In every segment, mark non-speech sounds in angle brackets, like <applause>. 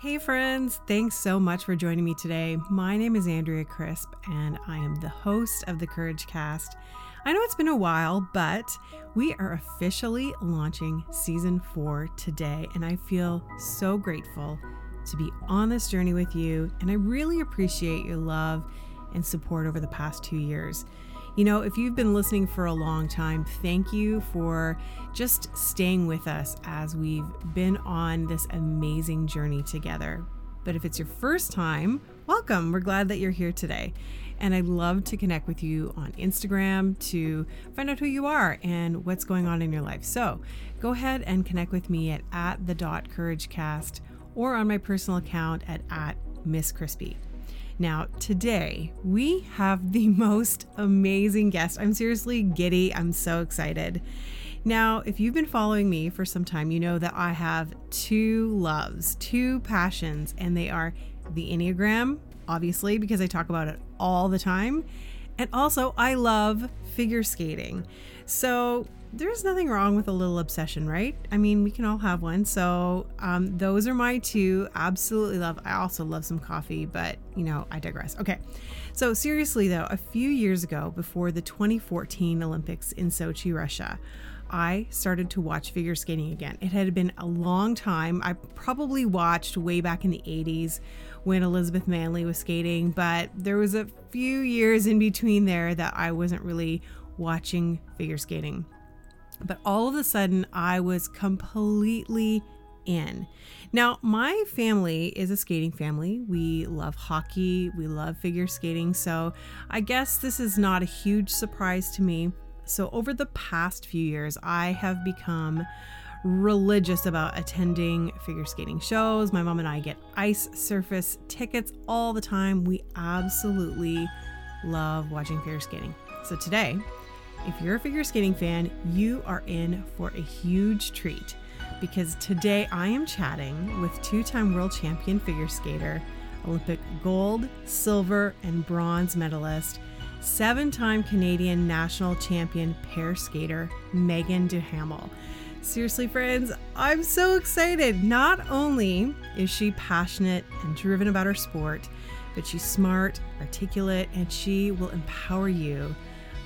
Hey, friends, thanks so much for joining me today. My name is Andrea Crisp, and I am the host of the Courage Cast. I know it's been a while, but we are officially launching season four today, and I feel so grateful to be on this journey with you. And I really appreciate your love and support over the past two years. You know, if you've been listening for a long time, thank you for just staying with us as we've been on this amazing journey together. But if it's your first time, welcome. We're glad that you're here today. And I'd love to connect with you on Instagram to find out who you are and what's going on in your life. So go ahead and connect with me at, at the dot courage cast or on my personal account at, at Miss Crispy. Now, today we have the <laughs> most amazing guest. I'm seriously giddy. I'm so excited. Now, if you've been following me for some time, you know that I have two loves, two passions, and they are the Enneagram, obviously, because I talk about it all the time. And also, I love figure skating. So, there's nothing wrong with a little obsession, right? I mean, we can all have one. So, um, those are my two. Absolutely love. I also love some coffee, but you know, I digress. Okay. So, seriously though, a few years ago, before the 2014 Olympics in Sochi, Russia, I started to watch figure skating again. It had been a long time. I probably watched way back in the 80s when Elizabeth Manley was skating, but there was a few years in between there that I wasn't really watching figure skating. But all of a sudden, I was completely in. Now, my family is a skating family. We love hockey, we love figure skating. So I guess this is not a huge surprise to me. So, over the past few years, I have become religious about attending figure skating shows. My mom and I get ice surface tickets all the time. We absolutely love watching figure skating. So, today, if you're a figure skating fan, you are in for a huge treat because today I am chatting with two time world champion figure skater, Olympic gold, silver, and bronze medalist, seven time Canadian national champion pair skater, Meagan Duhamel. Seriously, friends, I'm so excited. Not only is she passionate and driven about her sport, but she's smart, articulate, and she will empower you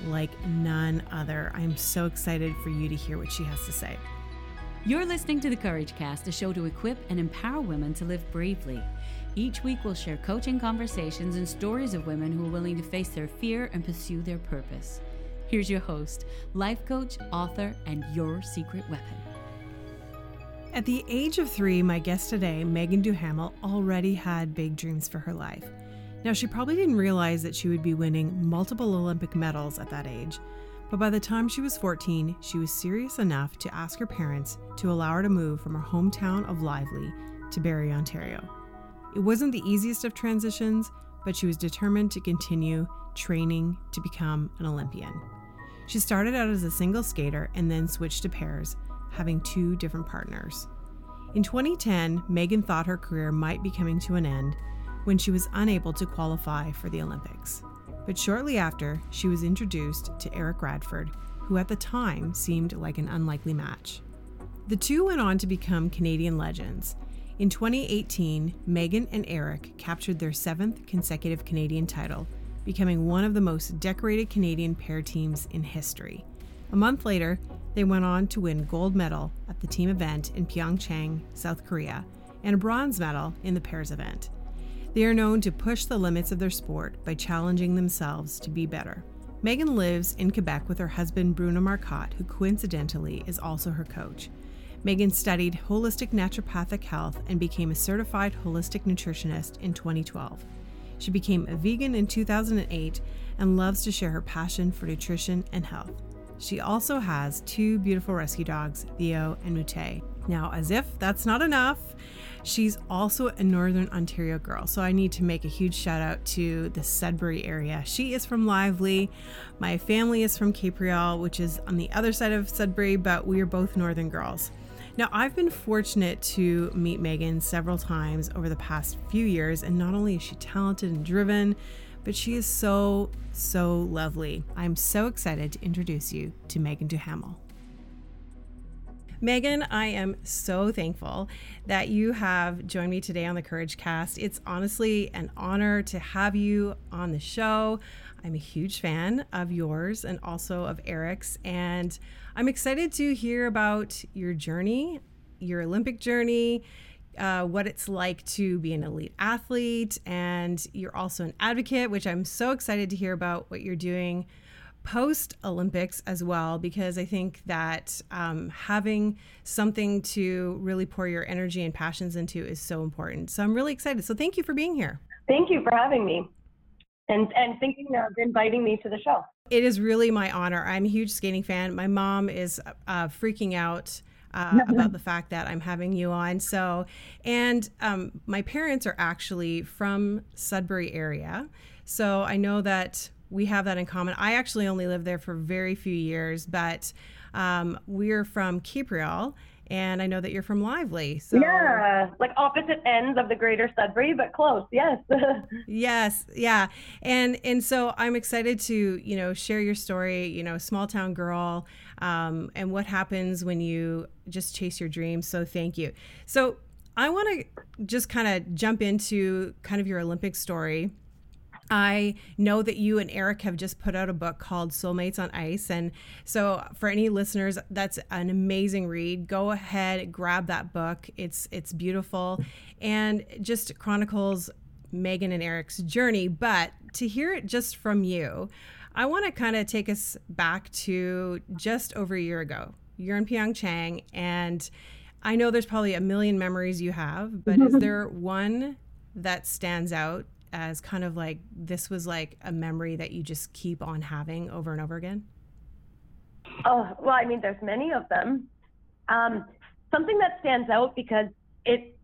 like none other. I'm so excited for you to hear what she has to say. You're listening to the Courage Cast, a show to equip and empower women to live bravely. Each week, we'll share coaching conversations and stories of women who are willing to face their fear and pursue their purpose. Here's your host, life coach, author, and your secret weapon. At the age of three, my guest today, Meagan Duhamel, already had big dreams for her life. Now, she probably didn't realize that she would be winning multiple Olympic medals at that age, but by the time she was 14, she was serious enough to ask her parents to allow her to move from her hometown of Lively to Barrie, Ontario. It wasn't the easiest of transitions, but she was determined to continue training to become an Olympian. She started out as a single skater and then switched to pairs, having two different partners. In 2010, Meagan thought her career might be coming to an end when she was unable to qualify for the Olympics. But shortly after, she was introduced to Eric Radford, who at the time seemed like an unlikely match. The two went on to become Canadian legends. In 2018, Meagan and Eric captured their seventh consecutive Canadian title, becoming one of the most decorated Canadian pair teams in history. A month later, they went on to win gold medal at the team event in Pyeongchang, South Korea, and a bronze medal in the pairs event. They are known to push the limits of their sport by challenging themselves to be better. Meagan lives in Quebec with her husband Bruno Marcotte, who coincidentally is also her coach. Meagan studied holistic naturopathic health and became a certified holistic nutritionist in 2012. She became a vegan in 2008 and loves to share her passion for nutrition and health. She also has two beautiful rescue dogs, Theo and Mute. Now, as if that's not enough, She's also a Northern Ontario girl, so I need to make a huge shout out to the Sudbury area. She is from Lively. My family is from Capreol, which is on the other side of Sudbury, but we are both Northern girls. Now, I've been fortunate to meet Meagan several times over the past few years, and not only is she talented and driven, but she is so, so lovely. I'm so excited to introduce you to Meagan Duhamel. Meagan, I am so thankful that you have joined me today on the Courage Cast. It's honestly an honor to have you on the show. I'm a huge fan of yours and also of Eric's, and I'm excited to hear about your journey, your Olympic journey, uh, what it's like to be an elite athlete, and you're also an advocate, which I'm so excited to hear about what you're doing post Olympics as well, because I think that um, having something to really pour your energy and passions into is so important. So I'm really excited. So thank you for being here. Thank you for having me and, and thinking of inviting me to the show. It is really my honor. I'm a huge skating fan. My mom is uh, freaking out. Uh, <laughs> about the fact that I'm having you on. So, and um, my parents are actually from Sudbury area. So I know that we have that in common. I actually only lived there for very few years, but um, we're from Capreol, and I know that you're from Lively. So yeah, like opposite ends of the greater Sudbury, but close. Yes. <laughs> yes. Yeah. And and so I'm excited to you know share your story. You know, small town girl, um, and what happens when you just chase your dreams. So thank you. So I want to just kind of jump into kind of your Olympic story. I know that you and Eric have just put out a book called Soulmates on Ice. And so for any listeners, that's an amazing read. Go ahead, grab that book. It's it's beautiful and just chronicles Meagan and Eric's journey. But to hear it just from you, I want to kind of take us back to just over a year ago. You're in Pyeongchang and I know there's probably a million memories you have, but is <laughs> there one that stands out as kind of like this was like a memory that you just keep on having over and over again? Oh, well, I mean, there's many of them. Um, something that stands out because it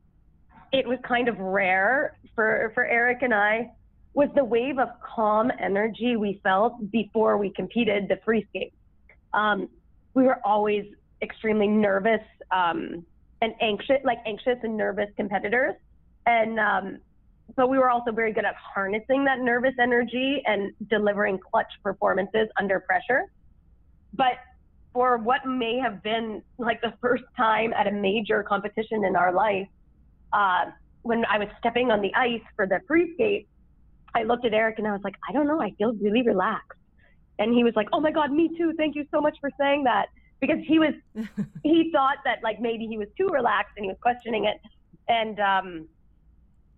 it was kind of rare for for Eric and I was the wave of calm energy we felt before we competed the free skate. Um, we were always extremely nervous um, and anxious, like anxious and nervous competitors, and um, but we were also very good at harnessing that nervous energy and delivering clutch performances under pressure. But for what may have been like the first time at a major competition in our life, uh, when I was stepping on the ice for the free skate, I looked at Eric and I was like, I don't know, I feel really relaxed. And he was like, Oh my God, me too. Thank you so much for saying that. Because he was, <laughs> he thought that like maybe he was too relaxed and he was questioning it. And um,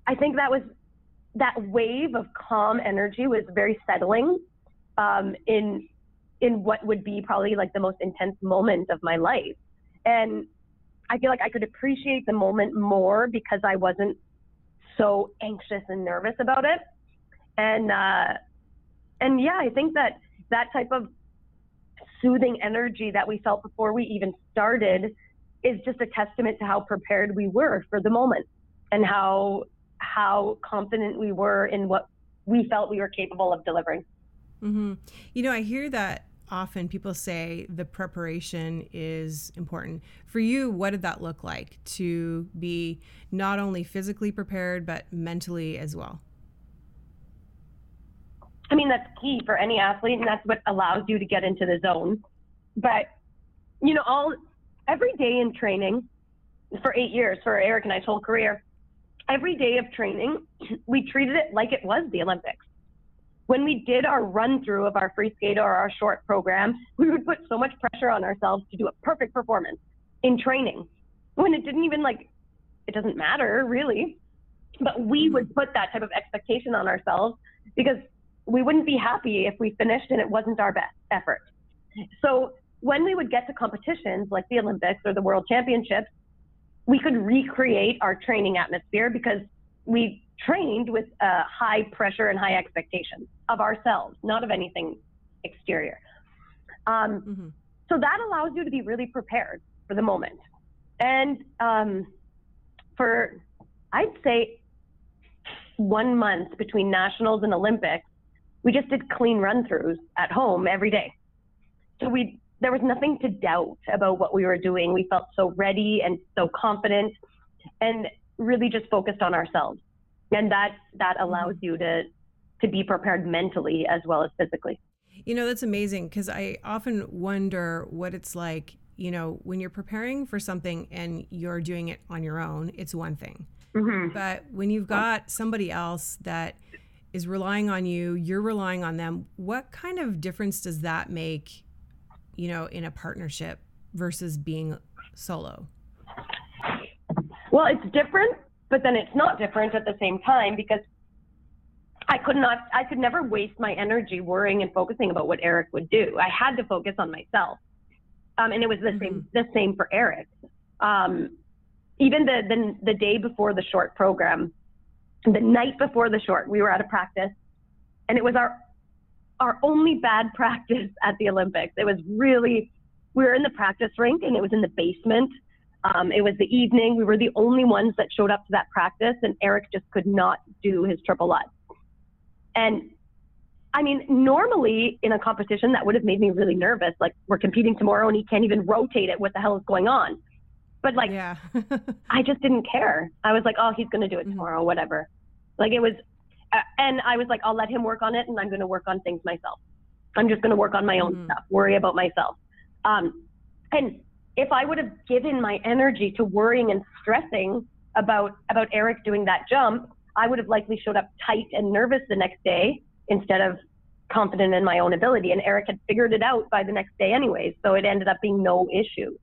I think that was that wave of calm energy was very settling um, in in what would be probably like the most intense moment of my life. And I feel like I could appreciate the moment more because I wasn't so anxious and nervous about it. And uh, and yeah, I think that that type of soothing energy that we felt before we even started is just a testament to how prepared we were for the moment and how how confident we were in what we felt we were capable of delivering. Mm-hmm. You know, I hear that often people say the preparation is important. For you, what did that look like to be not only physically prepared, but mentally as well? I mean, that's key for any athlete, and that's what allows you to get into the zone. But, you know, all every day in training for eight years, for Eric and I's whole career, every day of training, <clears throat> we treated it like it was the Olympics. When we did our run through of our free skate or our short program, we would put so much pressure on ourselves to do a perfect performance in training when it didn't even like, it doesn't matter really. But we would mm-hmm. put that type of expectation on ourselves because we wouldn't be happy if we finished and it wasn't our best effort. So when we would get to competitions like the Olympics or the World Championships, we could recreate our training atmosphere because we trained with a high pressure and high expectations of ourselves, not of anything exterior. Um, mm-hmm. So that allows you to be really prepared for the moment. And um, for, I'd say, one month between nationals and Olympics, we just did clean run throughs at home every day. So we there was nothing to doubt about what we were doing. We felt so ready and so confident and really just focused on ourselves. And that that allows you to to be prepared mentally as well as physically. You know, that's amazing because I often wonder what it's like you know, when you're preparing for something and you're doing it on your own, it's one thing. Mm-hmm. But when you've got somebody else that is relying on you, you're relying on them, what kind of difference does that make, you know, in a partnership versus being solo? Well, it's different, but then it's not different at the same time because I could not, I could never waste my energy worrying and focusing about what Eric would do. I had to focus on myself. Um, and it was the same, the same for Eric. Um, even the, the, the day before the short program, the night before the short, we were at a practice and it was our, our only bad <laughs> practice at the Olympics. It was really, we were in the practice rink and it was in the basement. Um, it was the evening. We were the only ones that showed up to that practice, and Eric just could not do his triple lutz. And I mean, normally in a competition, that would have made me really nervous. Like, we're competing tomorrow, and he can't even rotate it. What the hell is going on? But like, Yeah. <laughs> I just didn't care. I was like, oh, he's going to do it Mhm. tomorrow, whatever. Like, it was, and I was like, I'll let him work on it, and I'm going to work on things myself. I'm just going to work on my own Mhm. stuff, worry about myself. Um, and if I would have given my energy to worrying and stressing about about Eric doing that jump, I would have likely showed up tight and nervous the next day instead of confident in my own ability. And Eric had figured it out by the next day anyways, so it ended up being no issue.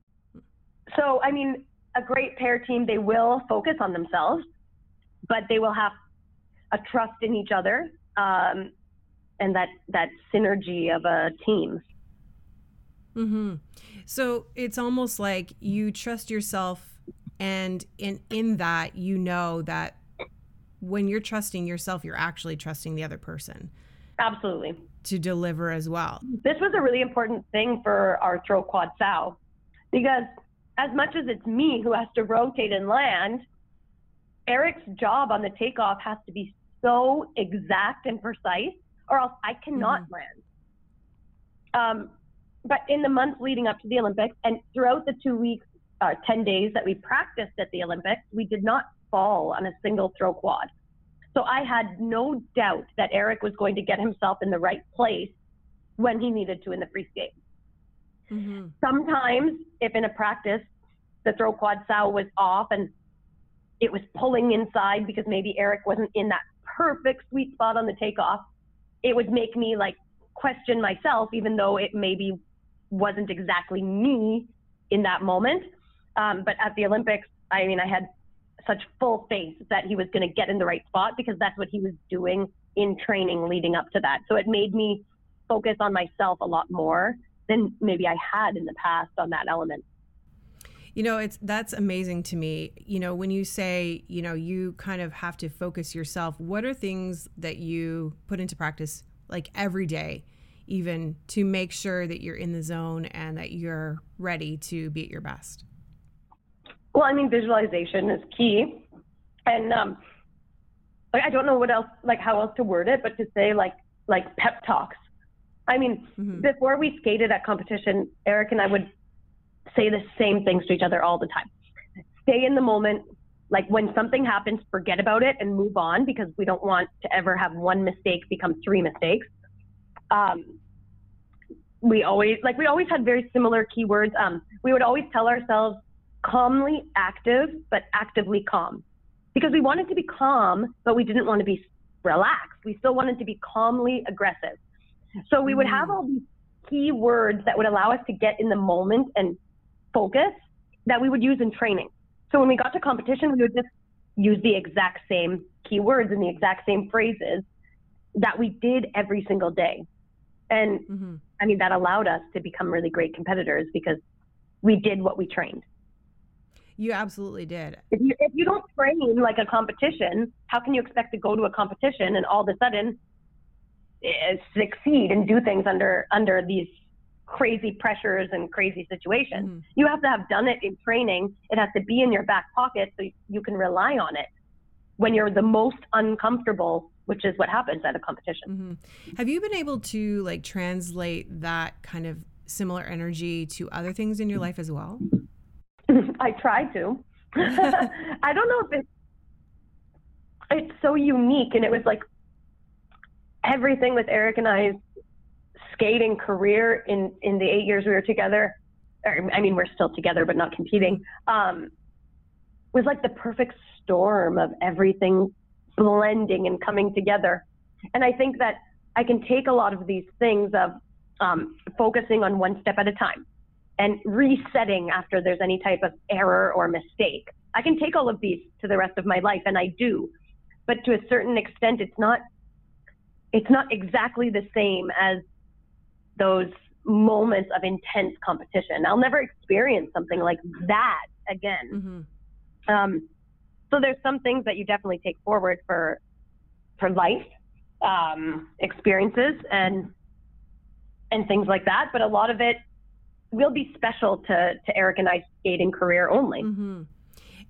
So I mean, a great pair team, they will focus on themselves, but they will have a trust in each other um, and that that synergy of a team. hmm So it's almost like you trust yourself, and in in that you know that when you're trusting yourself, you're actually trusting the other person Absolutely. to deliver as well. this was a really important thing for our throw quad sal because as much as it's me who has to rotate and land, Eric's job on the takeoff has to be so exact and precise, or else I cannot land. Um, but in the months leading up to the Olympics and throughout the two weeks, uh, 10 days that we practiced at the Olympics, we did not fall on a single throw quad. So I had no doubt that Eric was going to get himself in the right place when he needed to in the free skate. hmm Sometimes, if in a practice the throw quad sal was off and it was pulling inside because maybe Eric wasn't in that perfect sweet spot on the takeoff, it would make me like question myself, even though it maybe wasn't exactly me in that moment. Um, but at the Olympics, I mean, I had such full faith that he was going to get in the right spot because that's what he was doing in training leading up to that. So it made me focus on myself a lot more than maybe I had in the past on that element. You know, it's that's amazing to me. You know, when you say, you know, you kind of have to focus yourself, what are things that you put into practice like every day, even to make sure that you're in the zone and that you're ready to be at your best? Well, I mean, visualization is key, and um, like I don't know what else, like how else to word it, but to say like like pep talks. I mean, Mhm. before we skated at competition, Eric and I would say the same things to each other all the time. Stay in the moment. Like when something happens, forget about it and move on because we don't want to ever have one mistake become three mistakes. Um, we always like we always had very similar keywords. Um, we would always tell ourselves calmly active, but actively calm, because we wanted to be calm, but we didn't want to be relaxed. We still wanted to be calmly aggressive. So we would Mm. have all these key words that would allow us to get in the moment and focus that we would use in training. So when we got to competition, we would just use the exact same keywords and the exact same phrases that we did every single day. And hmm I mean, that allowed us to become really great competitors because we did what we trained. You absolutely did. If you, if you don't train like a competition, how can you expect to go to a competition and all of a sudden eh, succeed and do things under under these crazy pressures and crazy situations? Mhm. You have to have done it in training. It has to be in your back pocket so you can rely on it when you're the most uncomfortable, which is what happens at a competition. hmm Have you been able to like translate that kind of similar energy to other things in your life as well? <laughs> I try to. <laughs> I don't know if it's it's so unique and it was like everything with Eric and I's skating career in in the 8 years we were together or, I mean, we're still together, but not competing, um, was like the perfect storm of everything blending and coming together. And I think that I can take a lot of these things of um, focusing on one step at a time and resetting after there's any type of error or mistake. I can take all of these to the rest of my life, and I do. But to a certain extent, it's not. It's not exactly the same as those moments of intense competition. I'll never experience something like that again. Mm-hmm. Um, so there's some things that you definitely take forward for for life um, experiences and and things like that. But a lot of it will be special to to Eric and I's skating career only. Mm-hmm.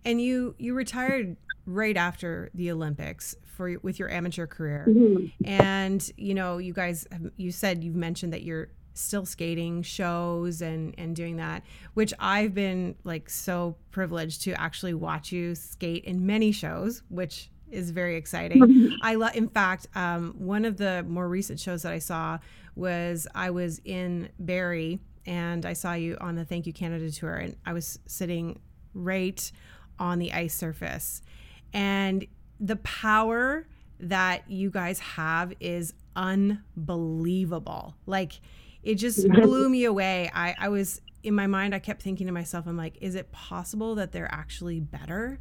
And you you retired right after the Olympics for with your amateur career, mm-hmm. and you know you guys have, you said you've mentioned that you're still skating shows and and doing that which i've been like so privileged to actually watch you skate in many shows which is very exciting. I love in fact um, one of the more recent shows that i saw was i was in barrie and i saw you on the thank you canada tour and i was sitting right on the ice surface. And the power that you guys have is unbelievable like it just <laughs> blew me away. I, I was in my mind, I kept thinking to myself, I'm like, is it possible that they're actually better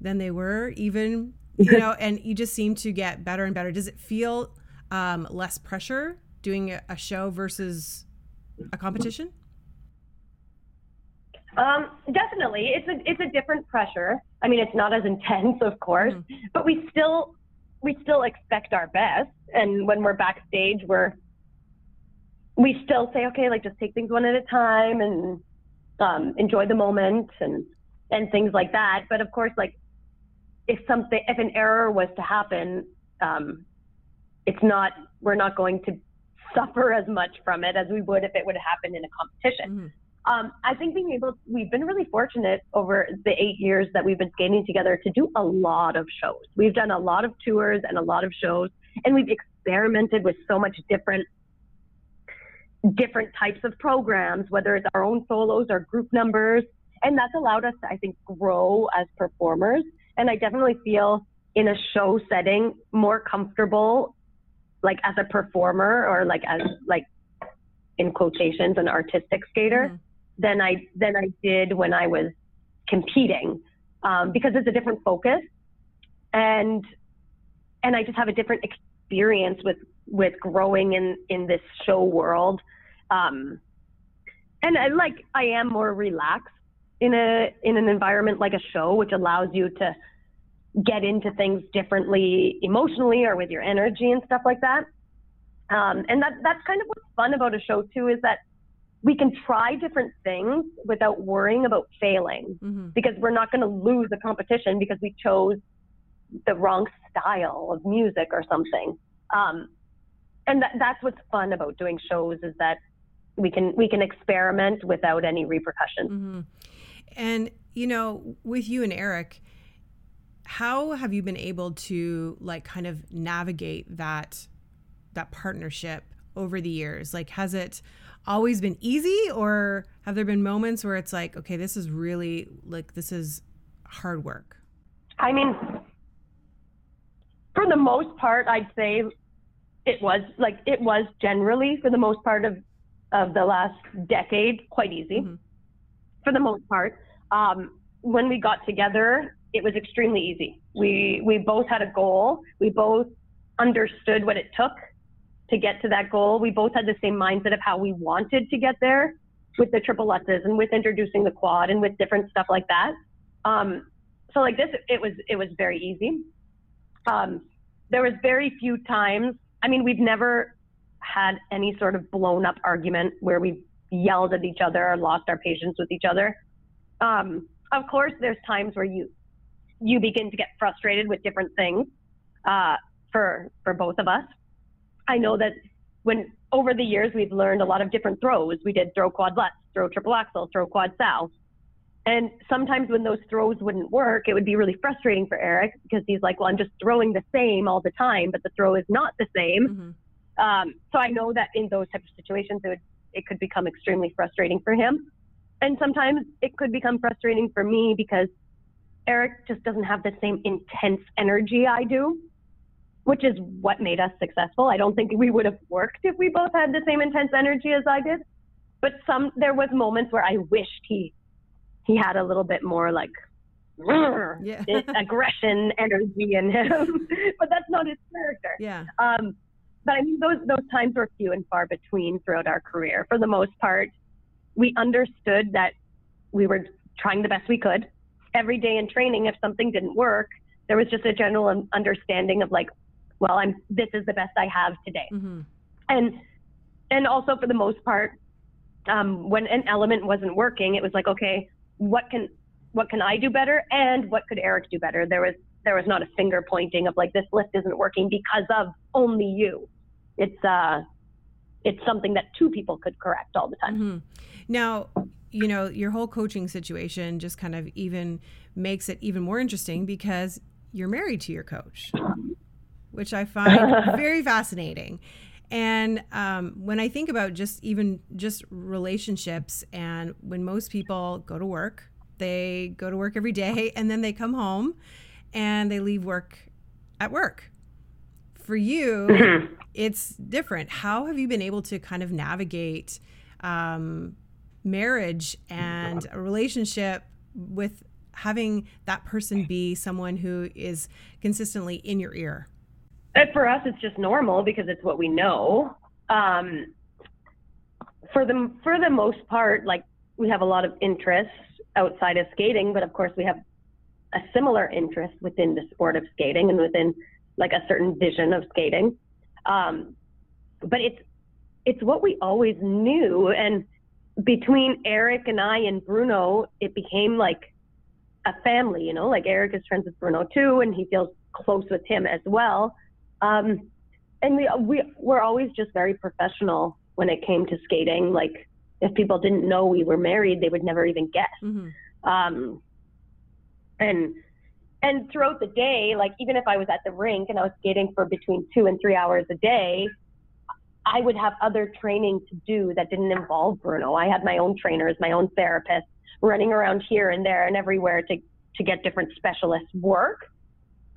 than they were, even, you <laughs> know, and you just seem to get better and better. Does it feel um, less pressure doing a, a show versus a competition? Um, definitely, it's a it's a different pressure. I mean, it's not as intense, of course, mm-hmm. but we still we still expect our best. And when we're backstage, we're we still say, okay, like just take things one at a time and um, enjoy the moment and and things like that. But of course, like if something, if an error was to happen, um, it's not, we're not going to suffer as much from it as we would if it would have happened in a competition. Mm-hmm. Um, I think being able, we've been really fortunate over the eight years that we've been skating together to do a lot of shows. We've done a lot of tours and a lot of shows, and we've experimented with so much different different types of programs, whether it's our own solos or group numbers. And that's allowed us to, I think, grow as performers. And I definitely feel in a show setting more comfortable, like as a performer or like as like in quotations an artistic skater mm-hmm. Than I than I did when I was competing um, because it's a different focus and and I just have a different experience with with growing in in this show world um, and I, like I am more relaxed in a in an environment like a show, which allows you to get into things differently emotionally or with your energy and stuff like that. Um, and that that's kind of what's fun about a show too is that we can try different things without worrying about failing mm-hmm. because we're not going to lose the competition because we chose the wrong style of music or something. Um, and that, that's what's fun about doing shows is that we can we can experiment without any repercussions. Mm-hmm. And you know, with you and Eric, how have you been able to like kind of navigate that that partnership over the years? Like, has it always been easy, or have there been moments where it's like, okay, this is really like this is hard work? I mean, for the most part, I'd say it was like it was generally for the most part of of the last decade quite easy mm-hmm. for the most part. Um, when we got together, it was extremely easy. We we both had a goal. We both understood what it took to get to that goal. We both had the same mindset of how we wanted to get there with the triple Lutzes and with introducing the quad and with different stuff like that. Um, so like this, it was it was very easy. Um, there was very few times. I mean, we've never had any sort of blown up argument where we yelled at each other or lost our patience with each other. Um, of course, there's times where you you begin to get frustrated with different things uh, for for both of us. I know that when over the years we've learned a lot of different throws. We did throw quad lutz, throw triple axel, throw quad sal. And sometimes when those throws wouldn't work, it would be really frustrating for Eric because he's like, well, I'm just throwing the same all the time, but the throw is not the same. Mm-hmm. Um, so I know that in those types of situations, it would it could become extremely frustrating for him. and sometimes it could become frustrating for me because Eric just doesn't have the same intense energy I do, which is what made us successful. I don't think we would have worked if we both had the same intense energy as I did. But some there was moments where I wished he he had a little bit more like yeah. <laughs> aggression energy in him. <laughs> but that's not his character. Yeah. Um, but I mean those those times were few and far between throughout our career. For the most part, we understood that we were trying the best we could every day in training, if something didn't work, there was just a general understanding of like, well, I'm this is the best I have today, mm-hmm. and and also for the most part, um, when an element wasn't working, it was like, okay, what can what can I do better, and what could Eric do better? There was there was not a finger pointing of like this lift isn't working because of only you. It's uh, it's something that two people could correct all the time. Mm-hmm. Now, you know, your whole coaching situation just kind of even makes it even more interesting because you're married to your coach, which I find <laughs> very fascinating. And um, when I think about just even just relationships, and when most people go to work, they go to work every day <laughs> and then they come home and they leave work at work. For you, mm-hmm. it's different. How have you been able to kind of navigate um, marriage and a relationship with having that person be someone who is consistently in your ear? And for us, it's just normal because it's what we know. Um, for the for the most part, like we have a lot of interests outside of skating, but of course we have a similar interest within the sport of skating and within like a certain vision of skating. Um, but it's it's what we always knew, and between Eric and I and Bruno, it became like a family, you know, like Eric is friends with Bruno too, and he feels close with him as well. Um, and we, we, were always just very professional when it came to skating. Like if people didn't know we were married, they would never even guess. Mm-hmm. Um, and, and throughout the day, like even if I was at the rink and I was skating for between two and three hours a day, I would have other training to do that didn't involve Bruno. I had my own trainers, my own therapists running around here and there and everywhere to, to get different specialists work.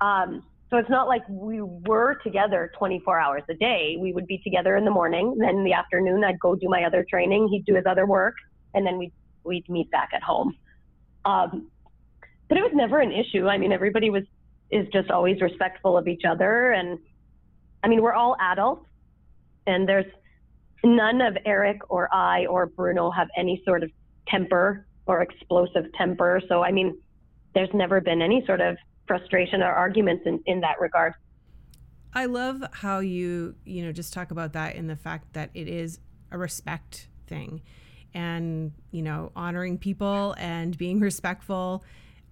Um, so it's not like we were together 24 hours a day. We would be together in the morning. Then in the afternoon, I'd go do my other training. He'd do his other work. And then we'd, we'd meet back at home. Um, but it was never an issue. I mean, everybody was, is just always respectful of each other. And I mean, we're all adults and there's none of Eric or I or Bruno have any sort of temper or explosive temper. So, I mean, there's never been any sort of frustration or arguments in, in that regard. I love how you, you know, just talk about that in the fact that it is a respect thing and, you know, honoring people and being respectful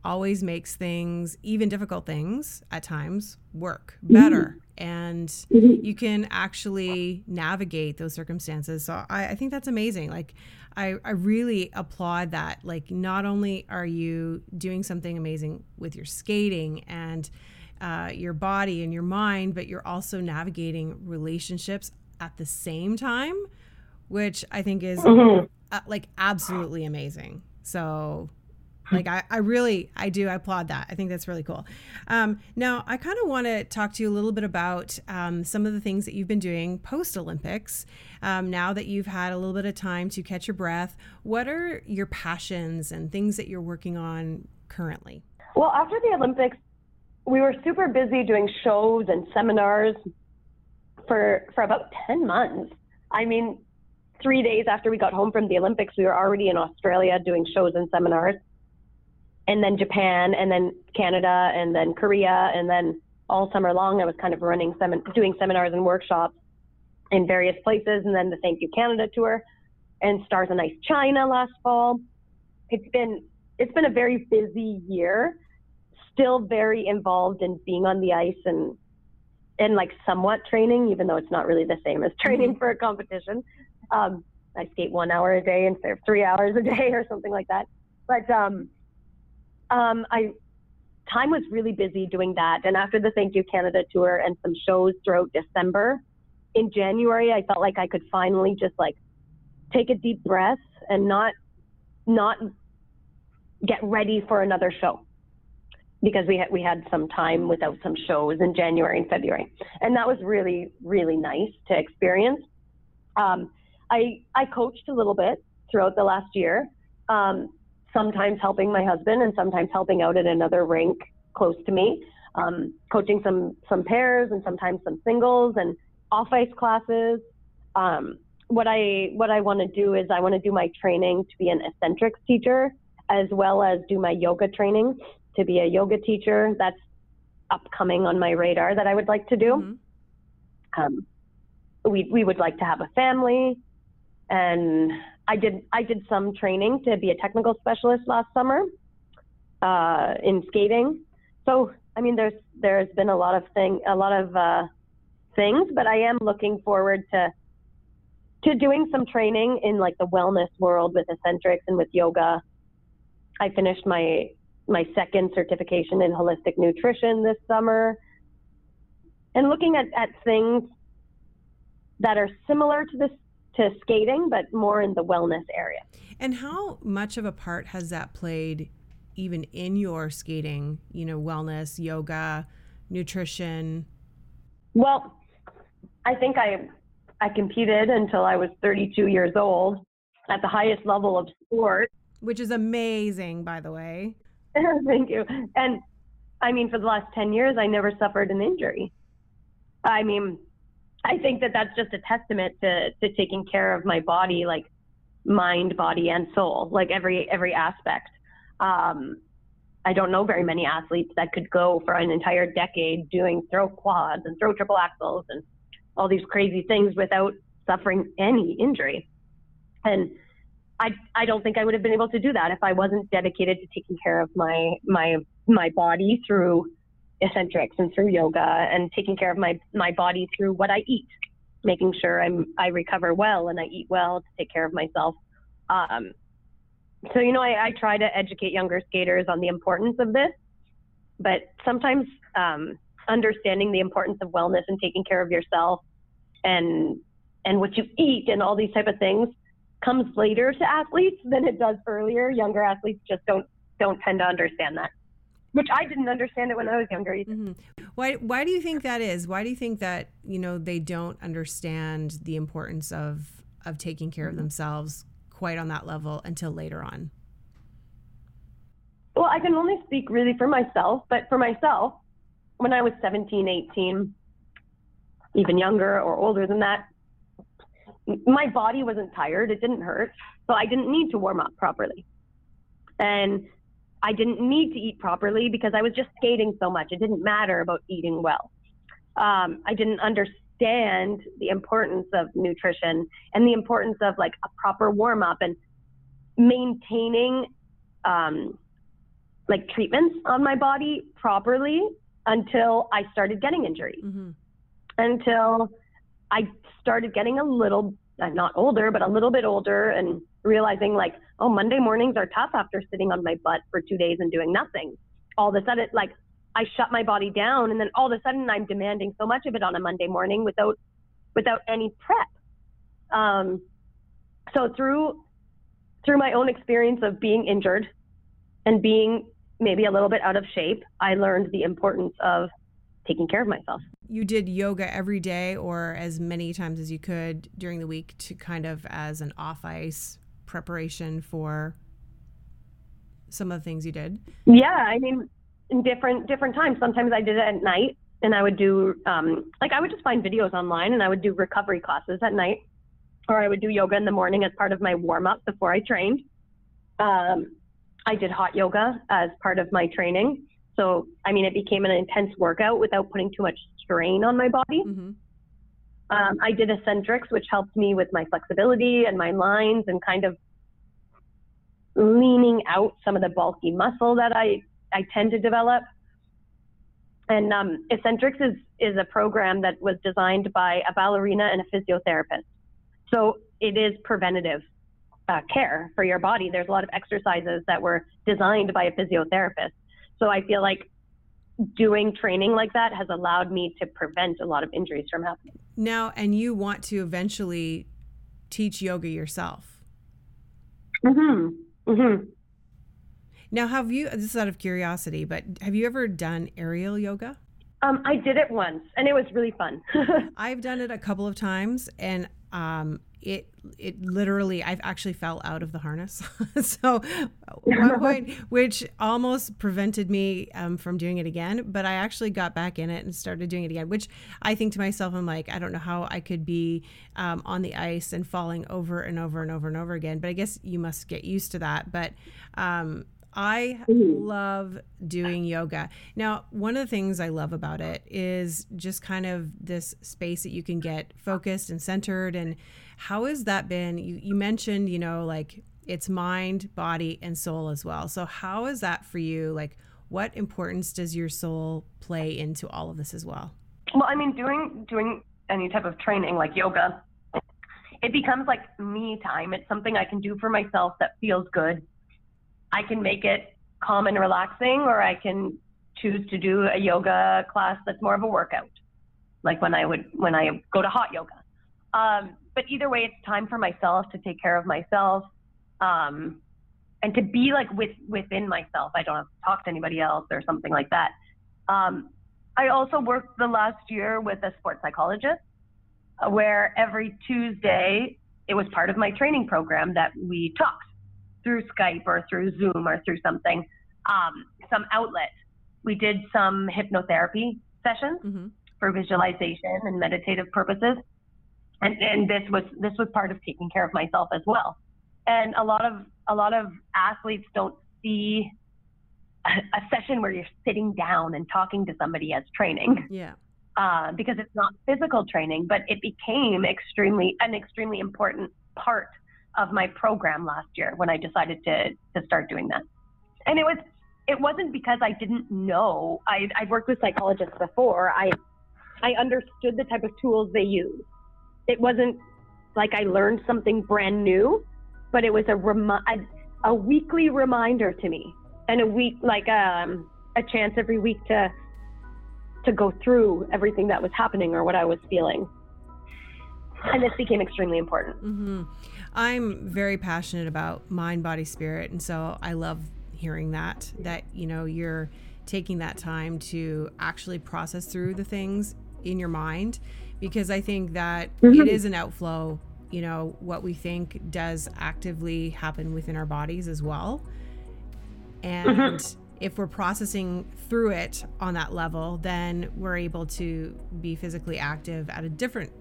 always makes things, even difficult things at times, work better. Mm-hmm and mm-hmm. you can actually navigate those circumstances. So I, I think that's amazing. Like, I, I really applaud that. Like, not only are you doing something amazing with your skating and uh, your body and your mind, but you're also navigating relationships at the same time, which I think is mm-hmm. uh, like absolutely amazing. So like I, I really I do I applaud that. I think that's really cool. Um, now I kind of want to talk to you a little bit about um, some of the things that you've been doing post Olympics. Um, now that you've had a little bit of time to catch your breath, what are your passions and things that you're working on currently? Well, after the Olympics, we were super busy doing shows and seminars for for about ten months. I mean, three days after we got home from the Olympics, we were already in Australia doing shows and seminars and then Japan, and then Canada, and then Korea, and then all summer long I was kind of running sem- doing seminars and workshops in various places, and then the Thank You Canada tour, and Stars on Ice China last fall. It's been it's been a very busy year. Still very involved in being on the ice and and like somewhat training, even though it's not really the same as training mm-hmm. for a competition. Um, I skate one hour a day instead of three hours a day <laughs> or something like that. But um, um, I time was really busy doing that. And after the Thank You Canada tour and some shows throughout December, in January, I felt like I could finally just like take a deep breath and not not get ready for another show because we had we had some time without some shows in January and February, and that was really really nice to experience. Um, I I coached a little bit throughout the last year, um, sometimes helping my husband and sometimes helping out at another rink close to me, um, coaching some some pairs and sometimes some singles and off ice classes. Um, what I what I want to do is I want to do my training to be an Essentrics teacher as well as do my yoga training to be a yoga teacher. That's upcoming on my radar that I would like to do. Mm-hmm. Um, we we would like to have a family, and I did I did some training to be a technical specialist last summer uh, in skating. So I mean, there's there's been a lot of thing a lot of uh, things, but I am looking forward to to doing some training in like the wellness world with Essentrics and with yoga. I finished my my second certification in holistic nutrition this summer. And looking at, at things that are similar to this to skating, but more in the wellness area. And how much of a part has that played even in your skating, you know, wellness, yoga, nutrition? Well, I think I I competed until I was 32 years old at the highest level of sport. Which is amazing, by the way. <laughs> Thank you. And I mean, for the last 10 years, I never suffered an injury. I mean, I think that that's just a testament to, to taking care of my body, like mind, body, and soul, like every, every aspect. Um, I don't know very many athletes that could go for an entire decade doing throw quads and throw triple axels and all these crazy things without suffering any injury. And I, I don't think I would have been able to do that if I wasn't dedicated to taking care of my my my body through Essentrics and through yoga and taking care of my my body through what I eat, making sure I'm I recover well and I eat well to take care of myself. Um, so you know I, I try to educate younger skaters on the importance of this, but sometimes um, understanding the importance of wellness and taking care of yourself and and what you eat and all these type of things comes later to athletes than it does earlier. Younger athletes just don't don't tend to understand that. Which I didn't understand it when I was younger either. Mm-hmm. Why why do you think that is? Why do you think that, you know, they don't understand the importance of of taking care of mm-hmm. themselves quite on that level until later on? Well, I can only speak really for myself, but for myself, when I was 17, 18, even younger or older than that, my body wasn't tired. It didn't hurt. So I didn't need to warm up properly. And I didn't need to eat properly because I was just skating so much. It didn't matter about eating well. Um, I didn't understand the importance of nutrition and the importance of like a proper warm up and maintaining um, like treatments on my body properly until I started getting injuries. Mm-hmm. Until I started getting a little, uh, not older, but a little bit older and realizing like, oh, Monday mornings are tough after sitting on my butt for two days and doing nothing. All of a sudden, like, I shut my body down and then all of a sudden I'm demanding so much of it on a Monday morning without, without any prep. Um, so through, through my own experience of being injured and being maybe a little bit out of shape, I learned the importance of taking care of myself. You did yoga every day or as many times as you could during the week to kind of as an off ice preparation for some of the things you did? Yeah, I mean, in different different times. Sometimes I did it at night, and I would do um, like I would just find videos online, and I would do recovery classes at night, or I would do yoga in the morning as part of my warm up before I trained. Um, I did hot yoga as part of my training. So, I mean, it became an intense workout without putting too much strain on my body. Mm-hmm. Um, I did Essentrics, which helped me with my flexibility and my lines and kind of leaning out some of the bulky muscle that I, I tend to develop. And um, Essentrics is, is a program that was designed by a ballerina and a physiotherapist. So it is preventative uh, care for your body. There's a lot of exercises that were designed by a physiotherapist. So I feel like doing training like that has allowed me to prevent a lot of injuries from happening. Now, and you want to eventually teach yoga yourself. Mhm. Mm-hmm. Now, have you, this is out of curiosity, but have you ever done aerial yoga? Um, I did it once and it was really fun. <laughs> I've done it a couple of times and um, it it literally I've actually fell out of the harness. <laughs> so <laughs> one point which almost prevented me um, from doing it again, but I actually got back in it and started doing it again. Which I think to myself, I'm like, I don't know how I could be um, on the ice and falling over and over and over and over again. But I guess you must get used to that. But um, I mm-hmm. love doing yoga. Now, one of the things I love about it is just kind of this space that you can get focused and centered. And how has that been? You, you mentioned, you know, like it's mind, body, and soul as well. So, how is that for you? Like, what importance does your soul play into all of this as well? Well, I mean, doing doing any type of training like yoga, it becomes like me time. It's something I can do for myself that feels good I can make it calm and relaxing, or I can choose to do a yoga class that's more of a workout, like when I would when I go to hot yoga. Um, but either way, it's time for myself to take care of myself, um, and to be like with within myself. I don't have to talk to anybody else or something like that. Um, I also worked the last year with a sports psychologist, uh, where every Tuesday it was part of my training program that we talked through Skype or through Zoom or through something, um, some outlet. We did some hypnotherapy sessions mm-hmm. for visualization and meditative purposes. And, and this was this was part of taking care of myself as well. And a lot of a lot of athletes don't see a, a session where you're sitting down and talking to somebody as training. Yeah. Uh, because it's not physical training, but it became extremely an extremely important part of my program last year when I decided to to start doing that. And it was it wasn't because I didn't know. I I'd worked with psychologists before. I I understood the type of tools they use. It wasn't like I learned something brand new, but it was a remi- a, a weekly reminder to me and a week like um a chance every week to to go through everything that was happening or what I was feeling. And this became extremely important. Mm-hmm. I'm very passionate about mind, body, spirit, and so I love hearing that that you know you're taking that time to actually process through the things in your mind because I think that mm-hmm. it is an outflow. You know, what we think does actively happen within our bodies as well. And mm-hmm. if we're processing through it on that level, then we're able to be physically active at a different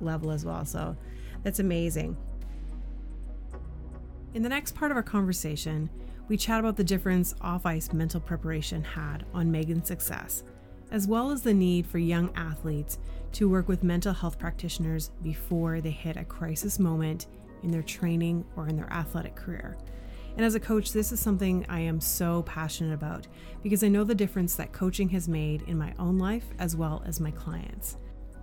level as well. So that's amazing. In the next part of our conversation, we chat about the difference off ice mental preparation had on Meagan's success, as well as the need for young athletes to work with mental health practitioners before they hit a crisis moment in their training or in their athletic career. And as a coach, this is something I am so passionate about because I know the difference that coaching has made in my own life as well as my clients.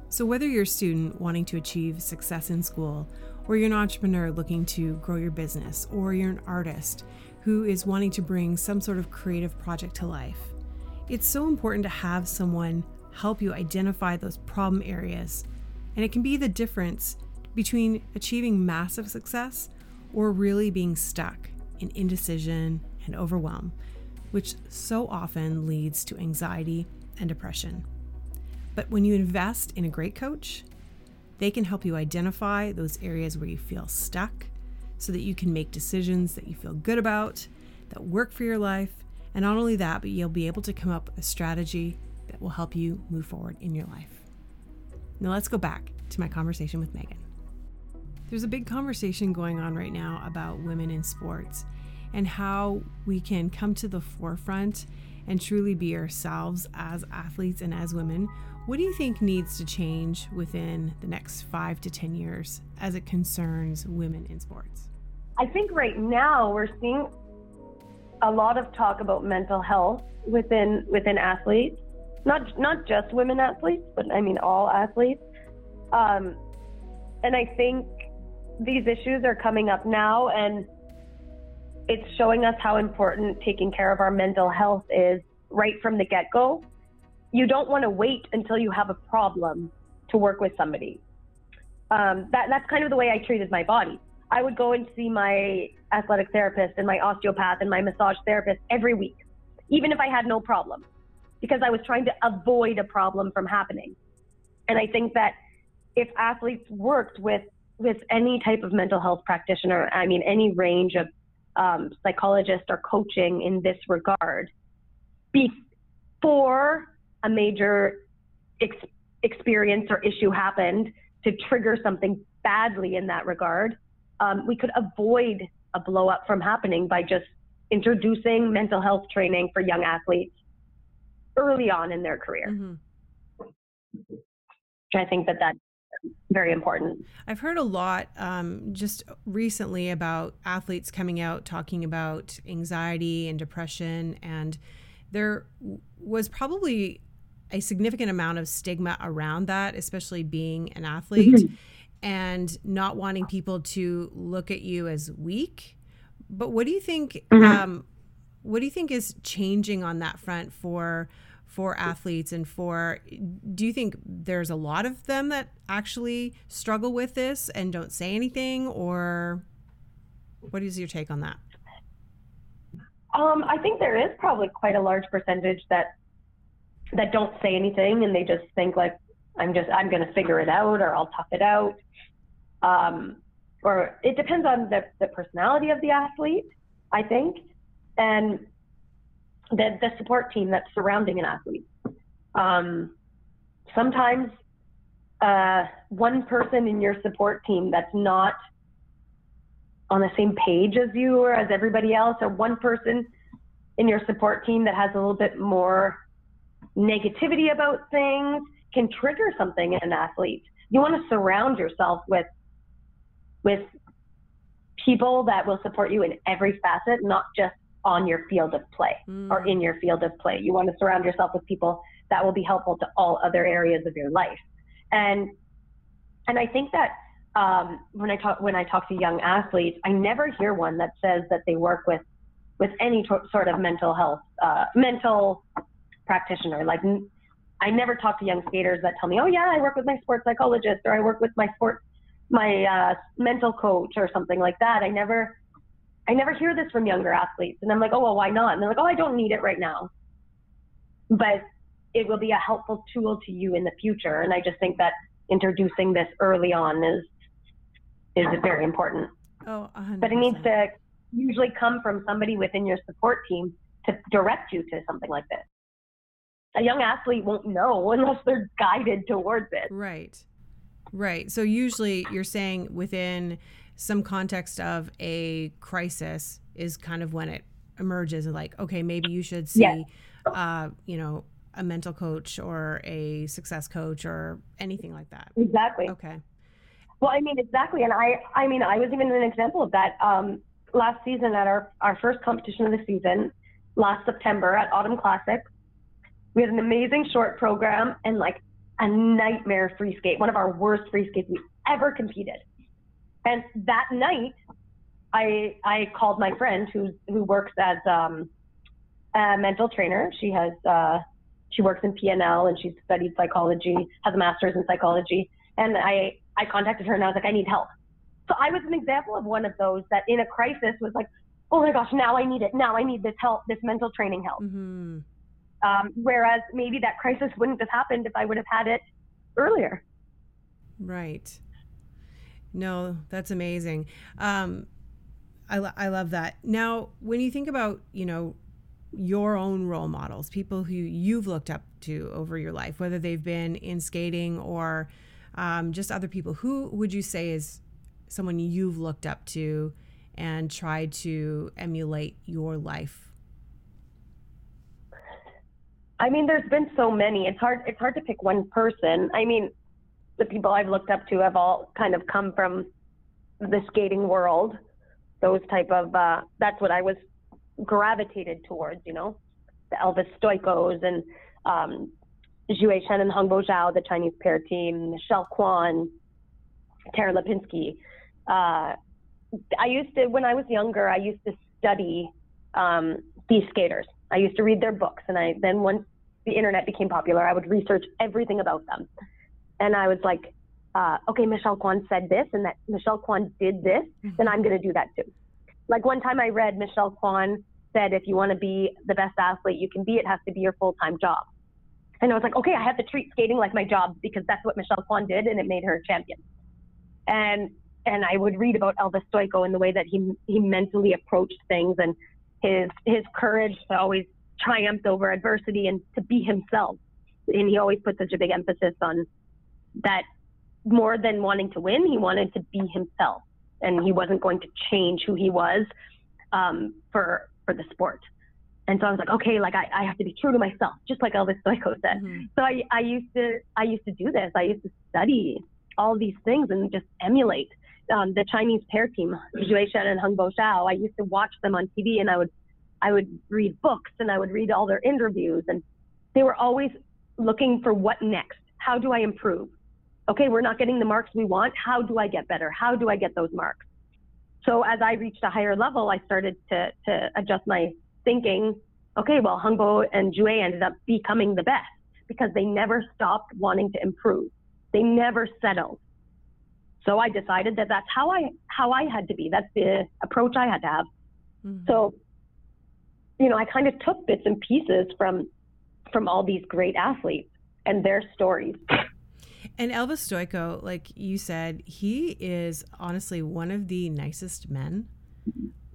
So, whether you're a student wanting to achieve success in school or you're an entrepreneur looking to grow your business, or you're an artist who is wanting to bring some sort of creative project to life. It's so important to have someone help you identify those problem areas, and it can be the difference between achieving massive success or really being stuck in indecision and overwhelm, which so often leads to anxiety and depression. But when you invest in a great coach, they can help you identify those areas where you feel stuck so that you can make decisions that you feel good about, that work for your life. And not only that, but you'll be able to come up with a strategy that will help you move forward in your life. Now, let's go back to my conversation with Meagan. There's a big conversation going on right now about women in sports and how we can come to the forefront and truly be ourselves as athletes and as women what do you think needs to change within the next five to 10 years as it concerns women in sports? I think right now we're seeing a lot of talk about mental health within within athletes, not not just women athletes, but I mean all athletes. Um, and I think these issues are coming up now, and it's showing us how important taking care of our mental health is right from the get go you don't want to wait until you have a problem to work with somebody. Um, that, that's kind of the way I treated my body. I would go and see my athletic therapist and my osteopath and my massage therapist every week, even if I had no problem, because I was trying to avoid a problem from happening. And I think that if athletes worked with with any type of mental health practitioner, I mean any range of um, psychologist or coaching in this regard, before a major ex- experience or issue happened to trigger something badly in that regard, um, we could avoid a blow up from happening by just introducing mental health training for young athletes early on in their career. Mm-hmm. I think that that's very important. I've heard a lot um, just recently about athletes coming out talking about anxiety and depression, and there was probably a significant amount of stigma around that, especially being an athlete. Mm-hmm and not wanting people to look at you as weak. But what do you think? Mm-hmm. Um, what do you think is changing on that front for for athletes and for? Do you think there's a lot of them that actually struggle with this and don't say anything, or what is your take on that? Um, I think there is probably quite a large percentage that that don't say anything and they just think like I'm just I'm going to figure it out or I'll tough it out um, or it depends on the, the personality of the athlete, I think, and the, the support team that's surrounding an athlete. Um, sometimes uh, one person in your support team that's not on the same page as you or as everybody else, or one person in your support team that has a little bit more negativity about things can trigger something in an athlete. You want to surround yourself with with people that will support you in every facet, not just on your field of play mm. or in your field of play. You want to surround yourself with people that will be helpful to all other areas of your life. And and I think that um, when I talk when I talk to young athletes, I never hear one that says that they work with with any t- sort of mental health uh, mental practitioner. Like I never talk to young skaters that tell me, "Oh yeah, I work with my sports psychologist," or "I work with my sports my uh, mental coach or something like that. I never, I never hear this from younger athletes, and I'm like, oh well, why not? And they're like, oh, I don't need it right now, but it will be a helpful tool to you in the future. And I just think that introducing this early on is is very important. Oh, 100%. but it needs to usually come from somebody within your support team to direct you to something like this. A young athlete won't know <laughs> unless they're guided towards it. Right. Right. So usually you're saying within some context of a crisis is kind of when it emerges like, okay, maybe you should see, yes. uh, you know, a mental coach or a success coach or anything like that. Exactly. Okay. Well, I mean, exactly. And I, I mean, I was even an example of that um, last season at our, our first competition of the season, last September at Autumn Classic. We had an amazing short program and like a nightmare free skate, one of our worst free skates we ever competed. And that night, I I called my friend who who works as um, a mental trainer. She has uh, she works in PNL and she's studied psychology, has a master's in psychology. And I I contacted her and I was like, I need help. So I was an example of one of those that in a crisis was like, oh my gosh, now I need it. Now I need this help, this mental training help. Mm-hmm. Um, whereas maybe that crisis wouldn't have happened if I would have had it earlier. Right. No, that's amazing. Um, I, I love that. Now, when you think about, you know, your own role models, people who you've looked up to over your life, whether they've been in skating or um, just other people, who would you say is someone you've looked up to and tried to emulate your life I mean, there's been so many. It's hard. It's hard to pick one person. I mean, the people I've looked up to have all kind of come from the skating world. Those type of. Uh, that's what I was gravitated towards. You know, the Elvis Stojkos and um, Xue Shen and Hongbo Zhao, the Chinese pair team, Michelle Kwan, Tara Lipinski. Uh, I used to, when I was younger, I used to study um, these skaters. I used to read their books, and I then once the internet became popular, I would research everything about them, and I was like, uh, okay, Michelle Kwan said this and that Michelle Kwan did this, mm-hmm. then I'm going to do that too. Like one time I read Michelle Kwan said, if you want to be the best athlete you can be, it has to be your full time job. And I was like, okay, I have to treat skating like my job because that's what Michelle Kwan did and it made her a champion. And and I would read about Elvis Stojko and the way that he he mentally approached things and his his courage to always triumph over adversity and to be himself. And he always put such a big emphasis on that more than wanting to win, he wanted to be himself, and he wasn't going to change who he was um, for for the sport. And so I was like, okay, like I, I have to be true to myself, just like Elvis Stojko said. Mm-hmm. So I, I used to I used to do this. I used to study all these things and just emulate um, the Chinese pair team, Xue Shen and Hongbo Zhao. I used to watch them on TV, and I would I would read books and I would read all their interviews, and they were always looking for what next. How do I improve? okay, we're not getting the marks we want. How do I get better? How do I get those marks? So as I reached a higher level, I started to, to adjust my thinking. Okay, well, Hengbo and Xue ended up becoming the best because they never stopped wanting to improve. They never settled. So I decided that that's how I how I had to be. That's the approach I had to have. Mm-hmm. So, you know, I kind of took bits and pieces from from all these great athletes and their stories. And Elvis Stojko, like you said, he is honestly one of the nicest men.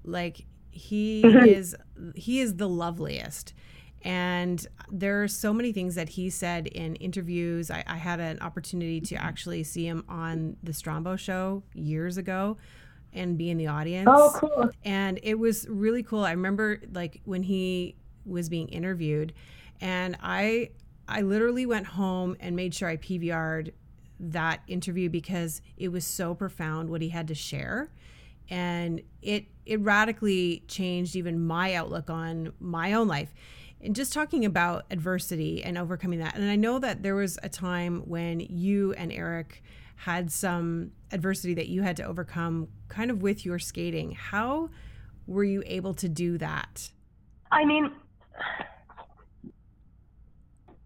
Like he mm-hmm. is he is the loveliest. And there are so many things that he said in interviews. I, I had an opportunity to actually see him on the Strombo show years ago and be in the audience. Oh, cool. And it was really cool. I remember like when he was being interviewed and I I literally went home and made sure I PVR'd that interview because it was so profound what he had to share. And it it radically changed even my outlook on my own life. And just talking about adversity and overcoming that. And I know that there was a time when you and Eric had some adversity that you had to overcome kind of with your skating. How were you able to do that? I mean,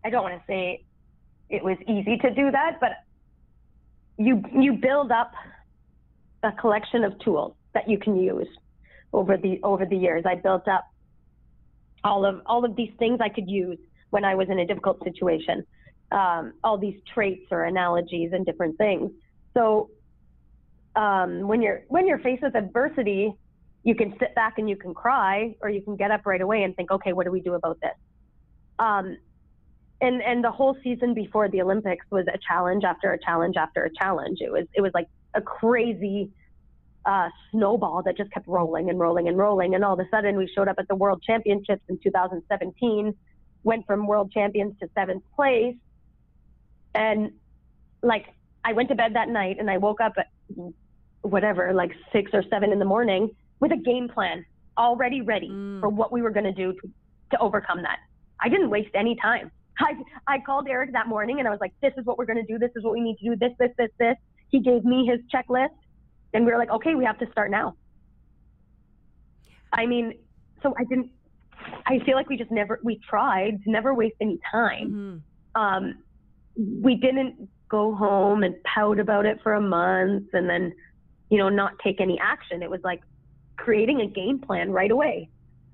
I don't want to say it was easy to do that, but you you build up a collection of tools that you can use over the over the years. I built up all of all of these things I could use when I was in a difficult situation. Um, all these traits or analogies and different things. So um, when you're when you're faced with adversity, you can sit back and you can cry, or you can get up right away and think, okay, what do we do about this? Um, and and the whole season before the Olympics was a challenge after a challenge after a challenge. It was it was like a crazy uh, snowball that just kept rolling and rolling and rolling. And all of a sudden, we showed up at the World Championships in 2017, went from world champions to seventh place, and like I went to bed that night and I woke up at whatever like six or seven in the morning with a game plan already ready mm. for what we were going to do to overcome that. I didn't waste any time. <laughs> I, I called Eric that morning and I was like, this is what we're going to do. This is what we need to do. This, this, this, this. He gave me his checklist and we were like, okay, we have to start now. I mean, so I didn't, I feel like we just never, we tried to never waste any time. Mm-hmm. Um, we didn't go home and pout about it for a month and then, you know, not take any action. It was like creating a game plan right away.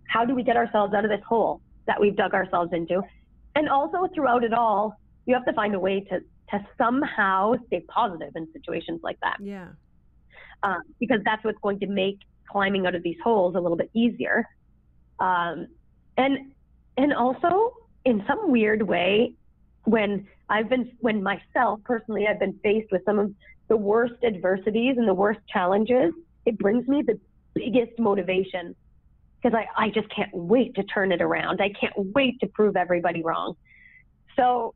How do we get ourselves out of this hole that we've dug ourselves into? And also throughout it all, you have to find a way to to somehow stay positive in situations like that. Yeah. Um, because that's what's going to make climbing out of these holes a little bit easier. Um, and and also in some weird way, when I've been when myself personally I've been faced with some of the worst adversities and the worst challenges, it brings me the biggest motivation because I, I just can't wait to turn it around. I can't wait to prove everybody wrong. So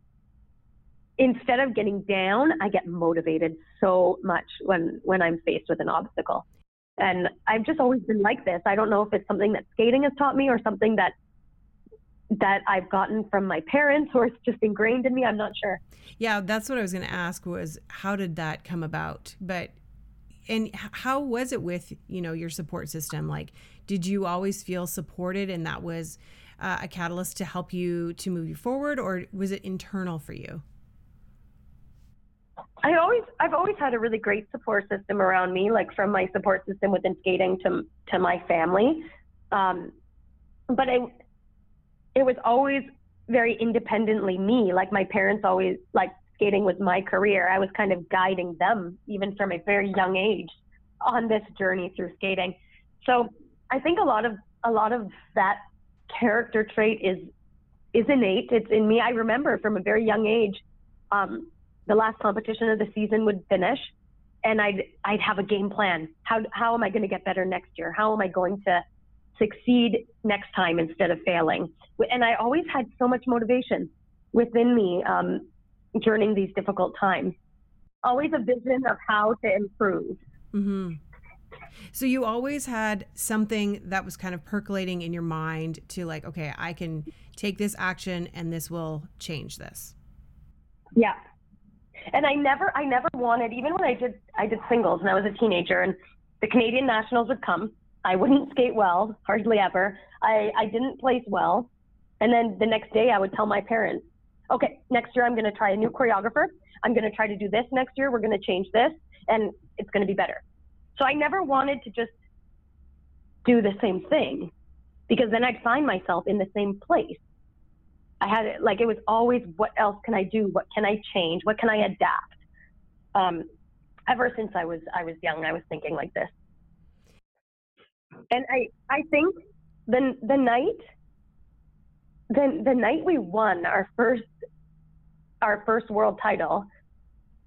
instead of getting down, I get motivated so much when, when I'm faced with an obstacle. And I've just always been like this. I don't know if it's something that skating has taught me or something that that I've gotten from my parents or it's just ingrained in me. I'm not sure. Yeah, that's what I was going to ask was how did that come about? But and how was it with you know your support system like did you always feel supported and that was uh, a catalyst to help you to move you forward or was it internal for you I always I've always had a really great support system around me, like from my support system within skating to to my family. Um, but it it was always very independently me. Like my parents always like skating was my career. I was kind of guiding them even from a very young age on this journey through skating. So I think a lot of a lot of that character trait is is innate. It's in me. I remember from a very young age, um, the last competition of the season would finish, and I'd I'd have a game plan. How how am I going to get better next year? How am I going to succeed next time instead of failing? And I always had so much motivation within me um, during these difficult times. Always a vision of how to improve. Mm-hmm. So you always had something that was kind of percolating in your mind to like, okay, I can take this action and this will change this. Yeah. And I never I never wanted even when I did I did singles and I was a teenager and the Canadian Nationals would come. I wouldn't skate well, hardly ever. I, I didn't place well. And then the next day I would tell my parents, okay, next year I'm going to try a new choreographer. I'm going to try to do this next year. We're going to change this and it's going to be better. So I never wanted to just do the same thing because then I'd find myself in the same place. I had it like it was always what else can I do? What can I change? What can I adapt? Um, ever since I was I was young, I was thinking like this. And I I think the the night the the night we won our first our first world title,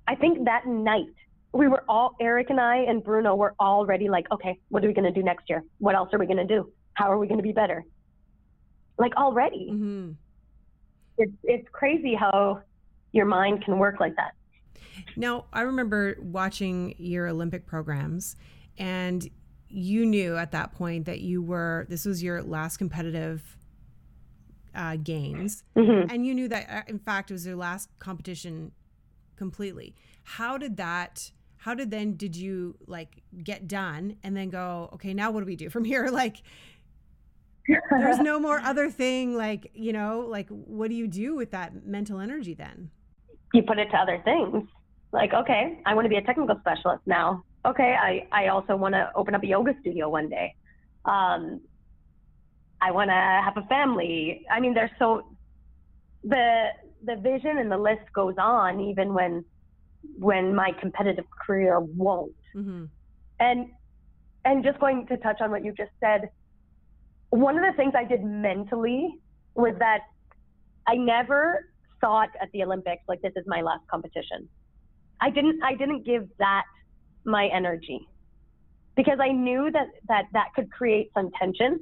I think that night we were all Eric and I and Bruno were already like, okay, what are we going to do next year? What else are we going to do? How are we going to be better? Like already. Mm-hmm. It's it's crazy how your mind can work like that. Now, I remember watching your Olympic programs and you knew at that point that you were this was your last competitive uh, games. Mm-hmm. and you knew that uh, in fact it was your last competition completely. How did that how did then did you like get done and then go okay now what do we do from here? <laughs> Like there's no more <laughs> other thing like you know like what do you do with that mental energy then? You put it to other things. Like okay i want to be a technical specialist now okay i i also want to open up a yoga studio one day um i want to have a family i mean there's so the the vision and the list goes on even when when my competitive career won't. Mm-hmm. And and just going to touch on what you just said, one of the things I did mentally was that I never thought at the Olympics like this is my last competition. I didn't I didn't give that my energy because I knew that that that could create some tension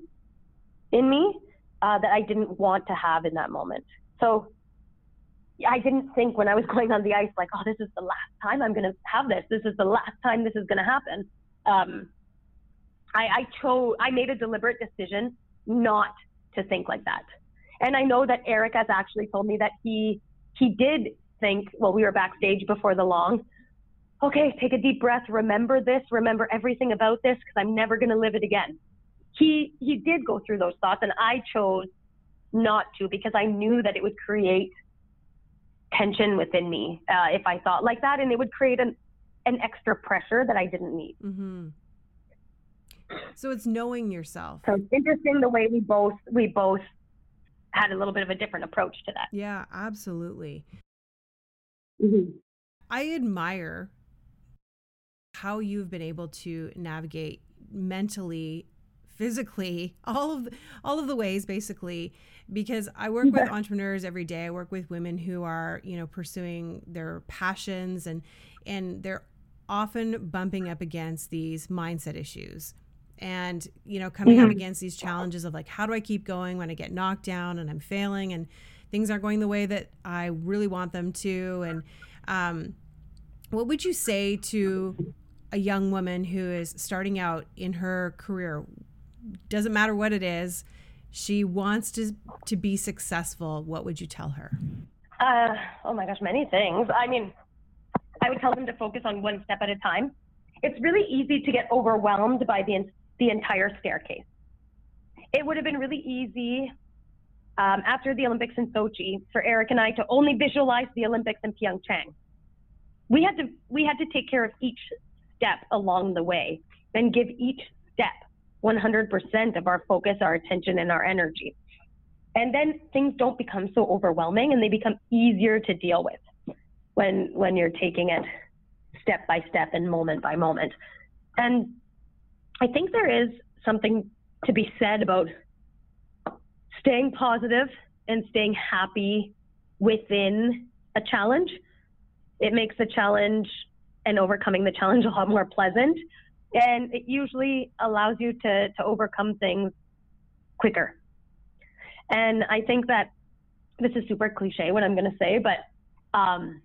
in me uh, that I didn't want to have in that moment. So I didn't think when I was <laughs> going on the ice, like, oh, this is the last time I'm going to have this. This is the last time this is going to happen. Um, I, I chose, I made a deliberate decision not to think like that. And I know that Eric has actually told me that he, he did think, well, we were backstage before the long. Okay, take a deep breath. Remember this. Remember everything about this because I'm never going to live it again. He, he did go through those thoughts and I chose not to because I knew that it would create tension within me uh, if I thought like that, and it would create an an extra pressure that I didn't need. Mm-hmm. So it's knowing yourself. So it's interesting the way we both we both had a little bit of a different approach to that. Yeah, absolutely. Mm-hmm. I admire how you've been able to navigate mentally physically <laughs> all of all of the ways basically because I work with entrepreneurs every day. I work with women who are, you know, pursuing their passions and and they're often bumping up against these mindset issues and you know coming mm-hmm. up against these challenges of like how do I keep going when I get knocked down and I'm failing and things aren't going the way that I really want them to and um, what would you say to a young woman who is starting out in her career. Doesn't matter what it is she wants to to be successful. What would you tell her? Uh, oh my gosh many things. I mean i would tell them to focus on one step at a time. It's really easy to get overwhelmed by the the entire staircase. It would have been really easy um, after the olympics in sochi for eric and i to only visualize the olympics in pyeongchang. We had to we had to take care of each step along the way and give each step 100% of our focus, our attention, and our energy. And then things don't become so overwhelming and they become easier to deal with when when you're taking it step by step and moment by moment. And I think there is something to be said about staying positive and staying happy within a challenge. It makes the challenge and overcoming the challenge a lot more pleasant. And it usually allows you to, to overcome things quicker. And I think that this is super cliche what I'm going to say, but um,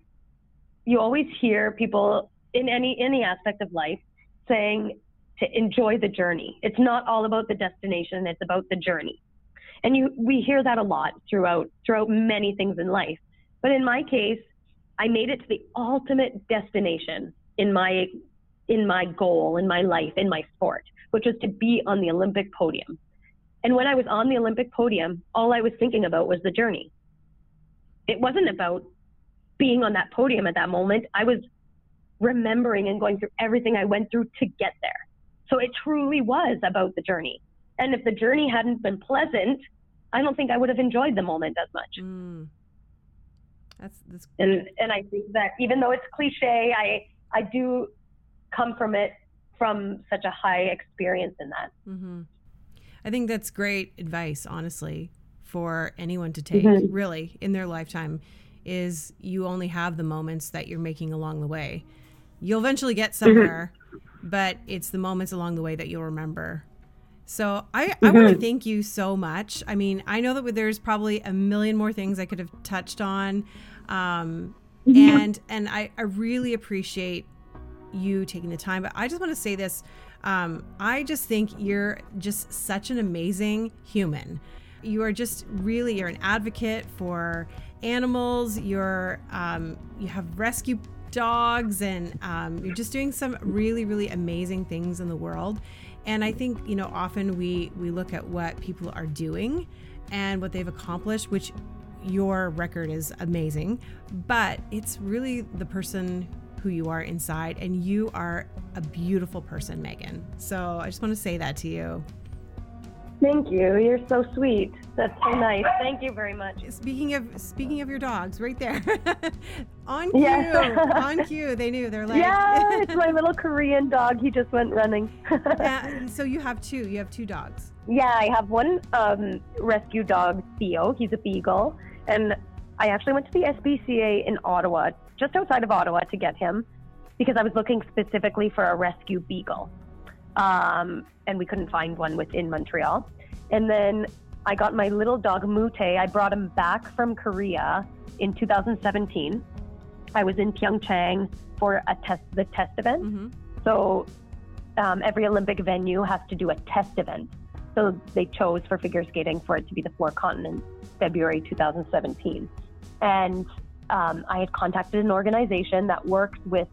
you always hear people in any any aspect of life saying to enjoy the journey. It's not all about the destination; it's about the journey. And you we hear that a lot throughout throughout many things in life. But in my case, I made it to the ultimate destination in my in my goal, in my life, in my sport, which was to be on the Olympic podium. And when I was on the Olympic podium, all I was thinking about was the journey. It wasn't about being on that podium at that moment. I was remembering and going through everything I went through to get there. So it truly was about the journey. And if the journey hadn't been pleasant, I don't think I would have enjoyed the moment as much. Mm. That's, that's and and I think that even though it's cliche, I I do come from it from such a high experience in that. Mm-hmm. I think that's great advice, honestly, for anyone to take mm-hmm. really in their lifetime. Is you only have the moments that you're making along the way. You'll eventually get mm-hmm. somewhere, mm-hmm. but it's the moments along the way that you'll remember. So I, mm-hmm. I want to thank you so much. I mean, I know that there's probably a million more things I could have touched on. Um, mm-hmm. <laughs> and and I, I really appreciate you taking the time. But I just want to say this. Um, I just think you're just such an amazing human. You are just really you're an advocate for animals. You're um, you have rescue dogs, and um, you're just doing some really really amazing things in the world. And I think you know often we we look at what people are doing and what they've accomplished, which your record is amazing, but it's really the person who you are inside, and you are a beautiful person, Meagan. So I just want to say that to you. Thank you. You're so sweet. That's so nice. Thank you very much. Speaking of speaking of your dogs, right there, <laughs> on cue, <laughs> on cue. They knew. They're like, yeah, it's <laughs> my little Korean dog. He just went running. yeah. So you have two. You have two dogs. Yeah, I have one um, rescue dog, Theo. He's a beagle, and I actually went to the SPCA in Ottawa just outside of Ottawa to get him because I was looking specifically for a rescue beagle. Um, and we couldn't find one within Montreal. And then I got my little dog Mute. I brought him back from Korea in 2017. I was in Pyeongchang for a test, the test event. Mm-hmm. So um, every Olympic venue has to do a test event. So they chose for figure skating for it to be the four continents, February 2017. And um, I had contacted an organization that works with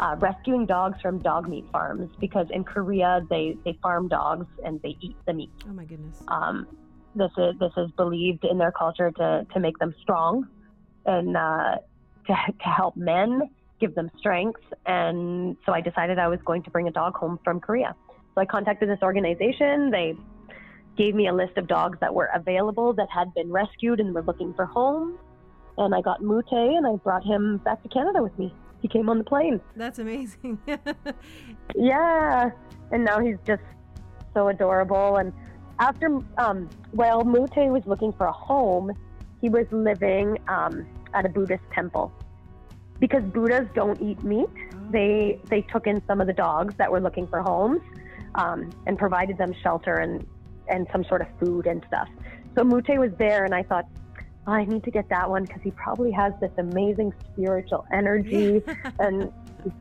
uh, rescuing dogs from dog meat farms because in Korea they, they farm dogs and they eat the meat. Oh my goodness. Um, this is this is believed in their culture to to make them strong and uh, to to help men, give them strength. And so I decided I was going to bring a dog home from Korea. So I contacted this organization. They gave me a list of dogs that were available that had been rescued and were looking for homes and I got Mute and I brought him back to Canada with me. He came on the plane. That's amazing. <laughs> yeah, and now he's just so adorable. And after, um, well, Mute was looking for a home. He was living um, at a Buddhist temple because Buddhas don't eat meat. They they took in some of the dogs that were looking for homes um, and provided them shelter and and some sort of food and stuff. So Mute was there, and I thought I need to get that one because he probably has this amazing spiritual energy. <laughs> and,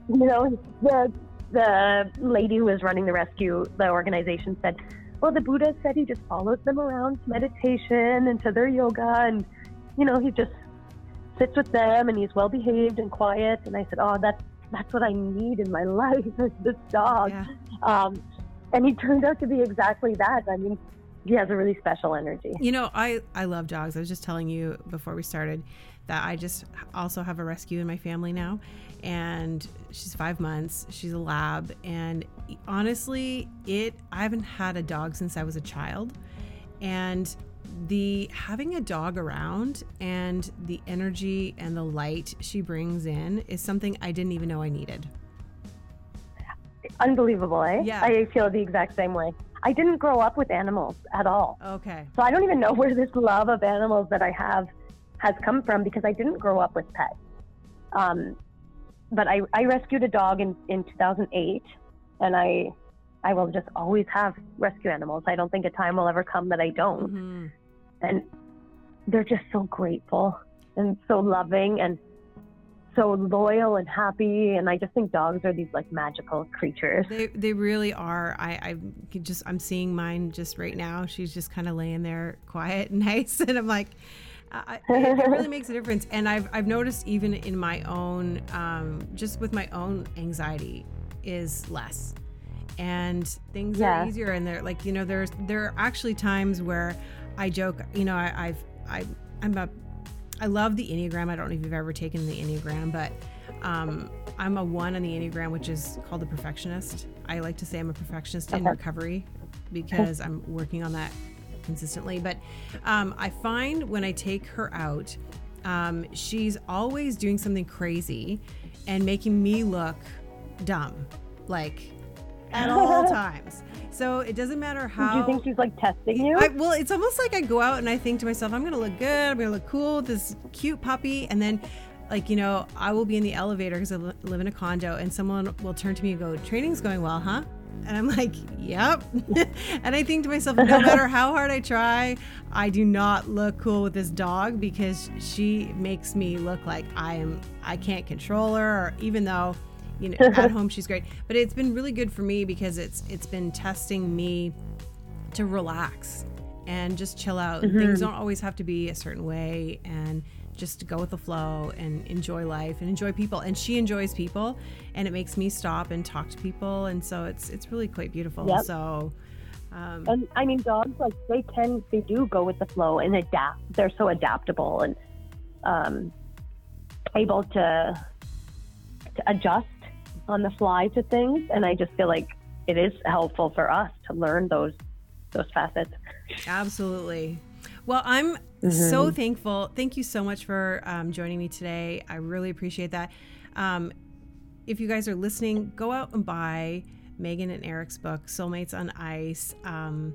you know, the, the lady who was running the rescue, the organization said, well, the Buddha said he just follows them around to meditation and to their yoga. And, you know, he just sits with them and he's well behaved and quiet. And I said, oh, that's, that's what I need in my <laughs> life is this dog. Yeah. Um, and he turned out to be exactly that. I mean, he has a really special energy. You know, I I love dogs. I was just telling you before we started that I just also have a rescue in my family now, and she's five months. She's a lab, and honestly, it I haven't had a dog since I was a child, and the having a dog around and the energy and the light she brings in is something I didn't even know I needed. Unbelievable, eh? Yeah. I feel the exact same way. I didn't grow up with animals at all. Okay. So I don't even know <laughs> where this love of animals that I have has come from because I didn't grow up with pets. Um, but I, I rescued a dog in, in 2008 and I I will just always have rescue animals. I don't think a time will ever come that I don't. hmm And they're just so grateful and so loving and so loyal and happy. And I just think dogs are these like magical creatures. They they really are. i i just i'm seeing mine just right now. She's just kind of laying there quiet and <laughs> nice, and I'm like, I- it, it really makes a difference. And I've I've noticed even in my own um, just with my own anxiety is less, and things Yeah. are easier. And they're like you know there's there are actually times where I joke. You know I, I've I I'm a I love the Enneagram. I don't know if you've ever taken the Enneagram, but um, I'm a one on the Enneagram, which is called the perfectionist. I like to say I'm a perfectionist in recovery because I'm working on that consistently. But um, I find when I take her out, um, she's always doing something crazy and making me look dumb, like at <laughs> all times. So it doesn't matter how. Do you think she's like testing you? I, well, it's almost like I go out and I think to myself, I'm gonna look good. I'm gonna look cool with this cute puppy, and then, like you know, I will be in the elevator because I li- live in a condo, and someone will turn to me and go, "Training's going well, huh?" And I'm like, "Yep." <laughs> and I think to myself, no <laughs> matter how hard I try, I do not look cool with this dog because she makes me look like I am. I can't control her, or even though you know at <laughs> home she's great. But it's been really good for me because it's it's been testing me to relax and just chill out. Things don't always have to be a certain way and just to go with the flow and enjoy life and enjoy people. And she enjoys people and it makes me stop and talk to people. And so it's it's really quite beautiful. Yep. so um, And I mean, dogs like they tend they do go with the flow and adapt. They're so adaptable and um, able to to adjust on the fly to things. And I just feel like it is helpful for us to learn those those facets. Absolutely. Well, I'm so thankful. Thank you so much for um, joining me today. I really appreciate that. Um, if you guys are listening, go out and buy Meagan and Eric's book, Soulmates on Ice. Um,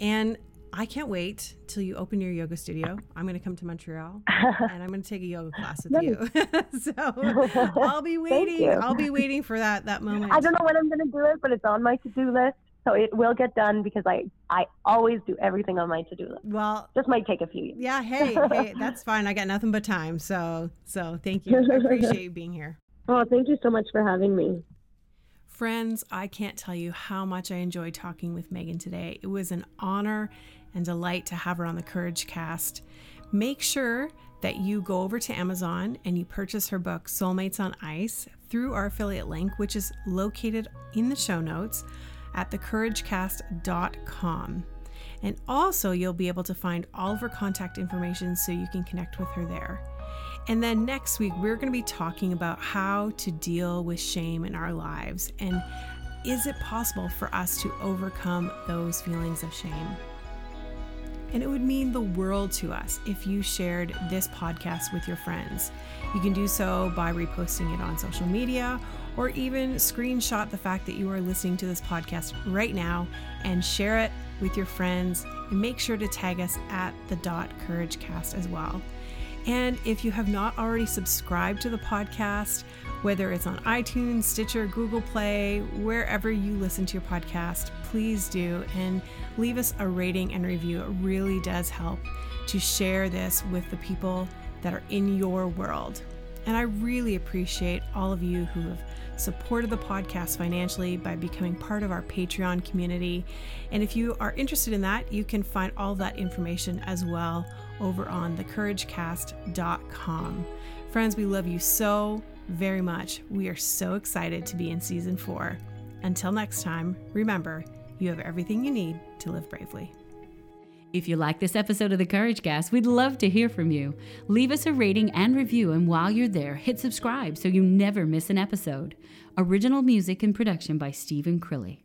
and I can't wait till you open your yoga studio. I'm going to come to Montreal <laughs> and I'm going to take a yoga class with you. <laughs> so <laughs> I'll be waiting. I'll be waiting for that that moment. I don't know when I'm going to do it, but it's on my to do list, so it will get done because I I always do everything on my to do list. well, Just might take a few years. Yeah, hey, hey, that's fine. I got nothing but time. So, so thank you. I appreciate you being here. Oh, thank you so much for having me. Friends, I can't tell you how much I enjoyed talking with Meagan today. It was an honor and delight to have her on the Courage Cast. Make sure that you go over to Amazon and you purchase her book, Soulmates on Ice, through our affiliate link, which is located in the show notes at thecouragecast.com. And also, you'll be able to find all of her contact information so you can connect with her there. And then next week, we're going to be talking about how to deal with shame in our lives and is it possible for us to overcome those feelings of shame? And it would mean the world to us if you shared this podcast with your friends. You can do so by reposting it on social media or even screenshot the fact that you are listening to this podcast right now and share it with your friends. And make sure to tag us at the dot courage cast as well. And if you have not already subscribed to the podcast, whether it's on iTunes, Stitcher, Google Play, wherever you listen to your podcast, please do and leave us a rating and review. It really does help to share this with the people that are in your world. And I really appreciate all of you who have supported the podcast financially by becoming part of our Patreon community. And if you are interested in that, you can find all that information as well over on thecouragecast.com. Friends, we love you so very much. We are so excited to be in season four. Until next time, remember, you have everything you need to live bravely. If you like this episode of the Courage Cast, we'd love to hear from you. Leave us a rating and review, and while you're there, hit subscribe so you never miss an episode. Original music and production by Stephen Crilly.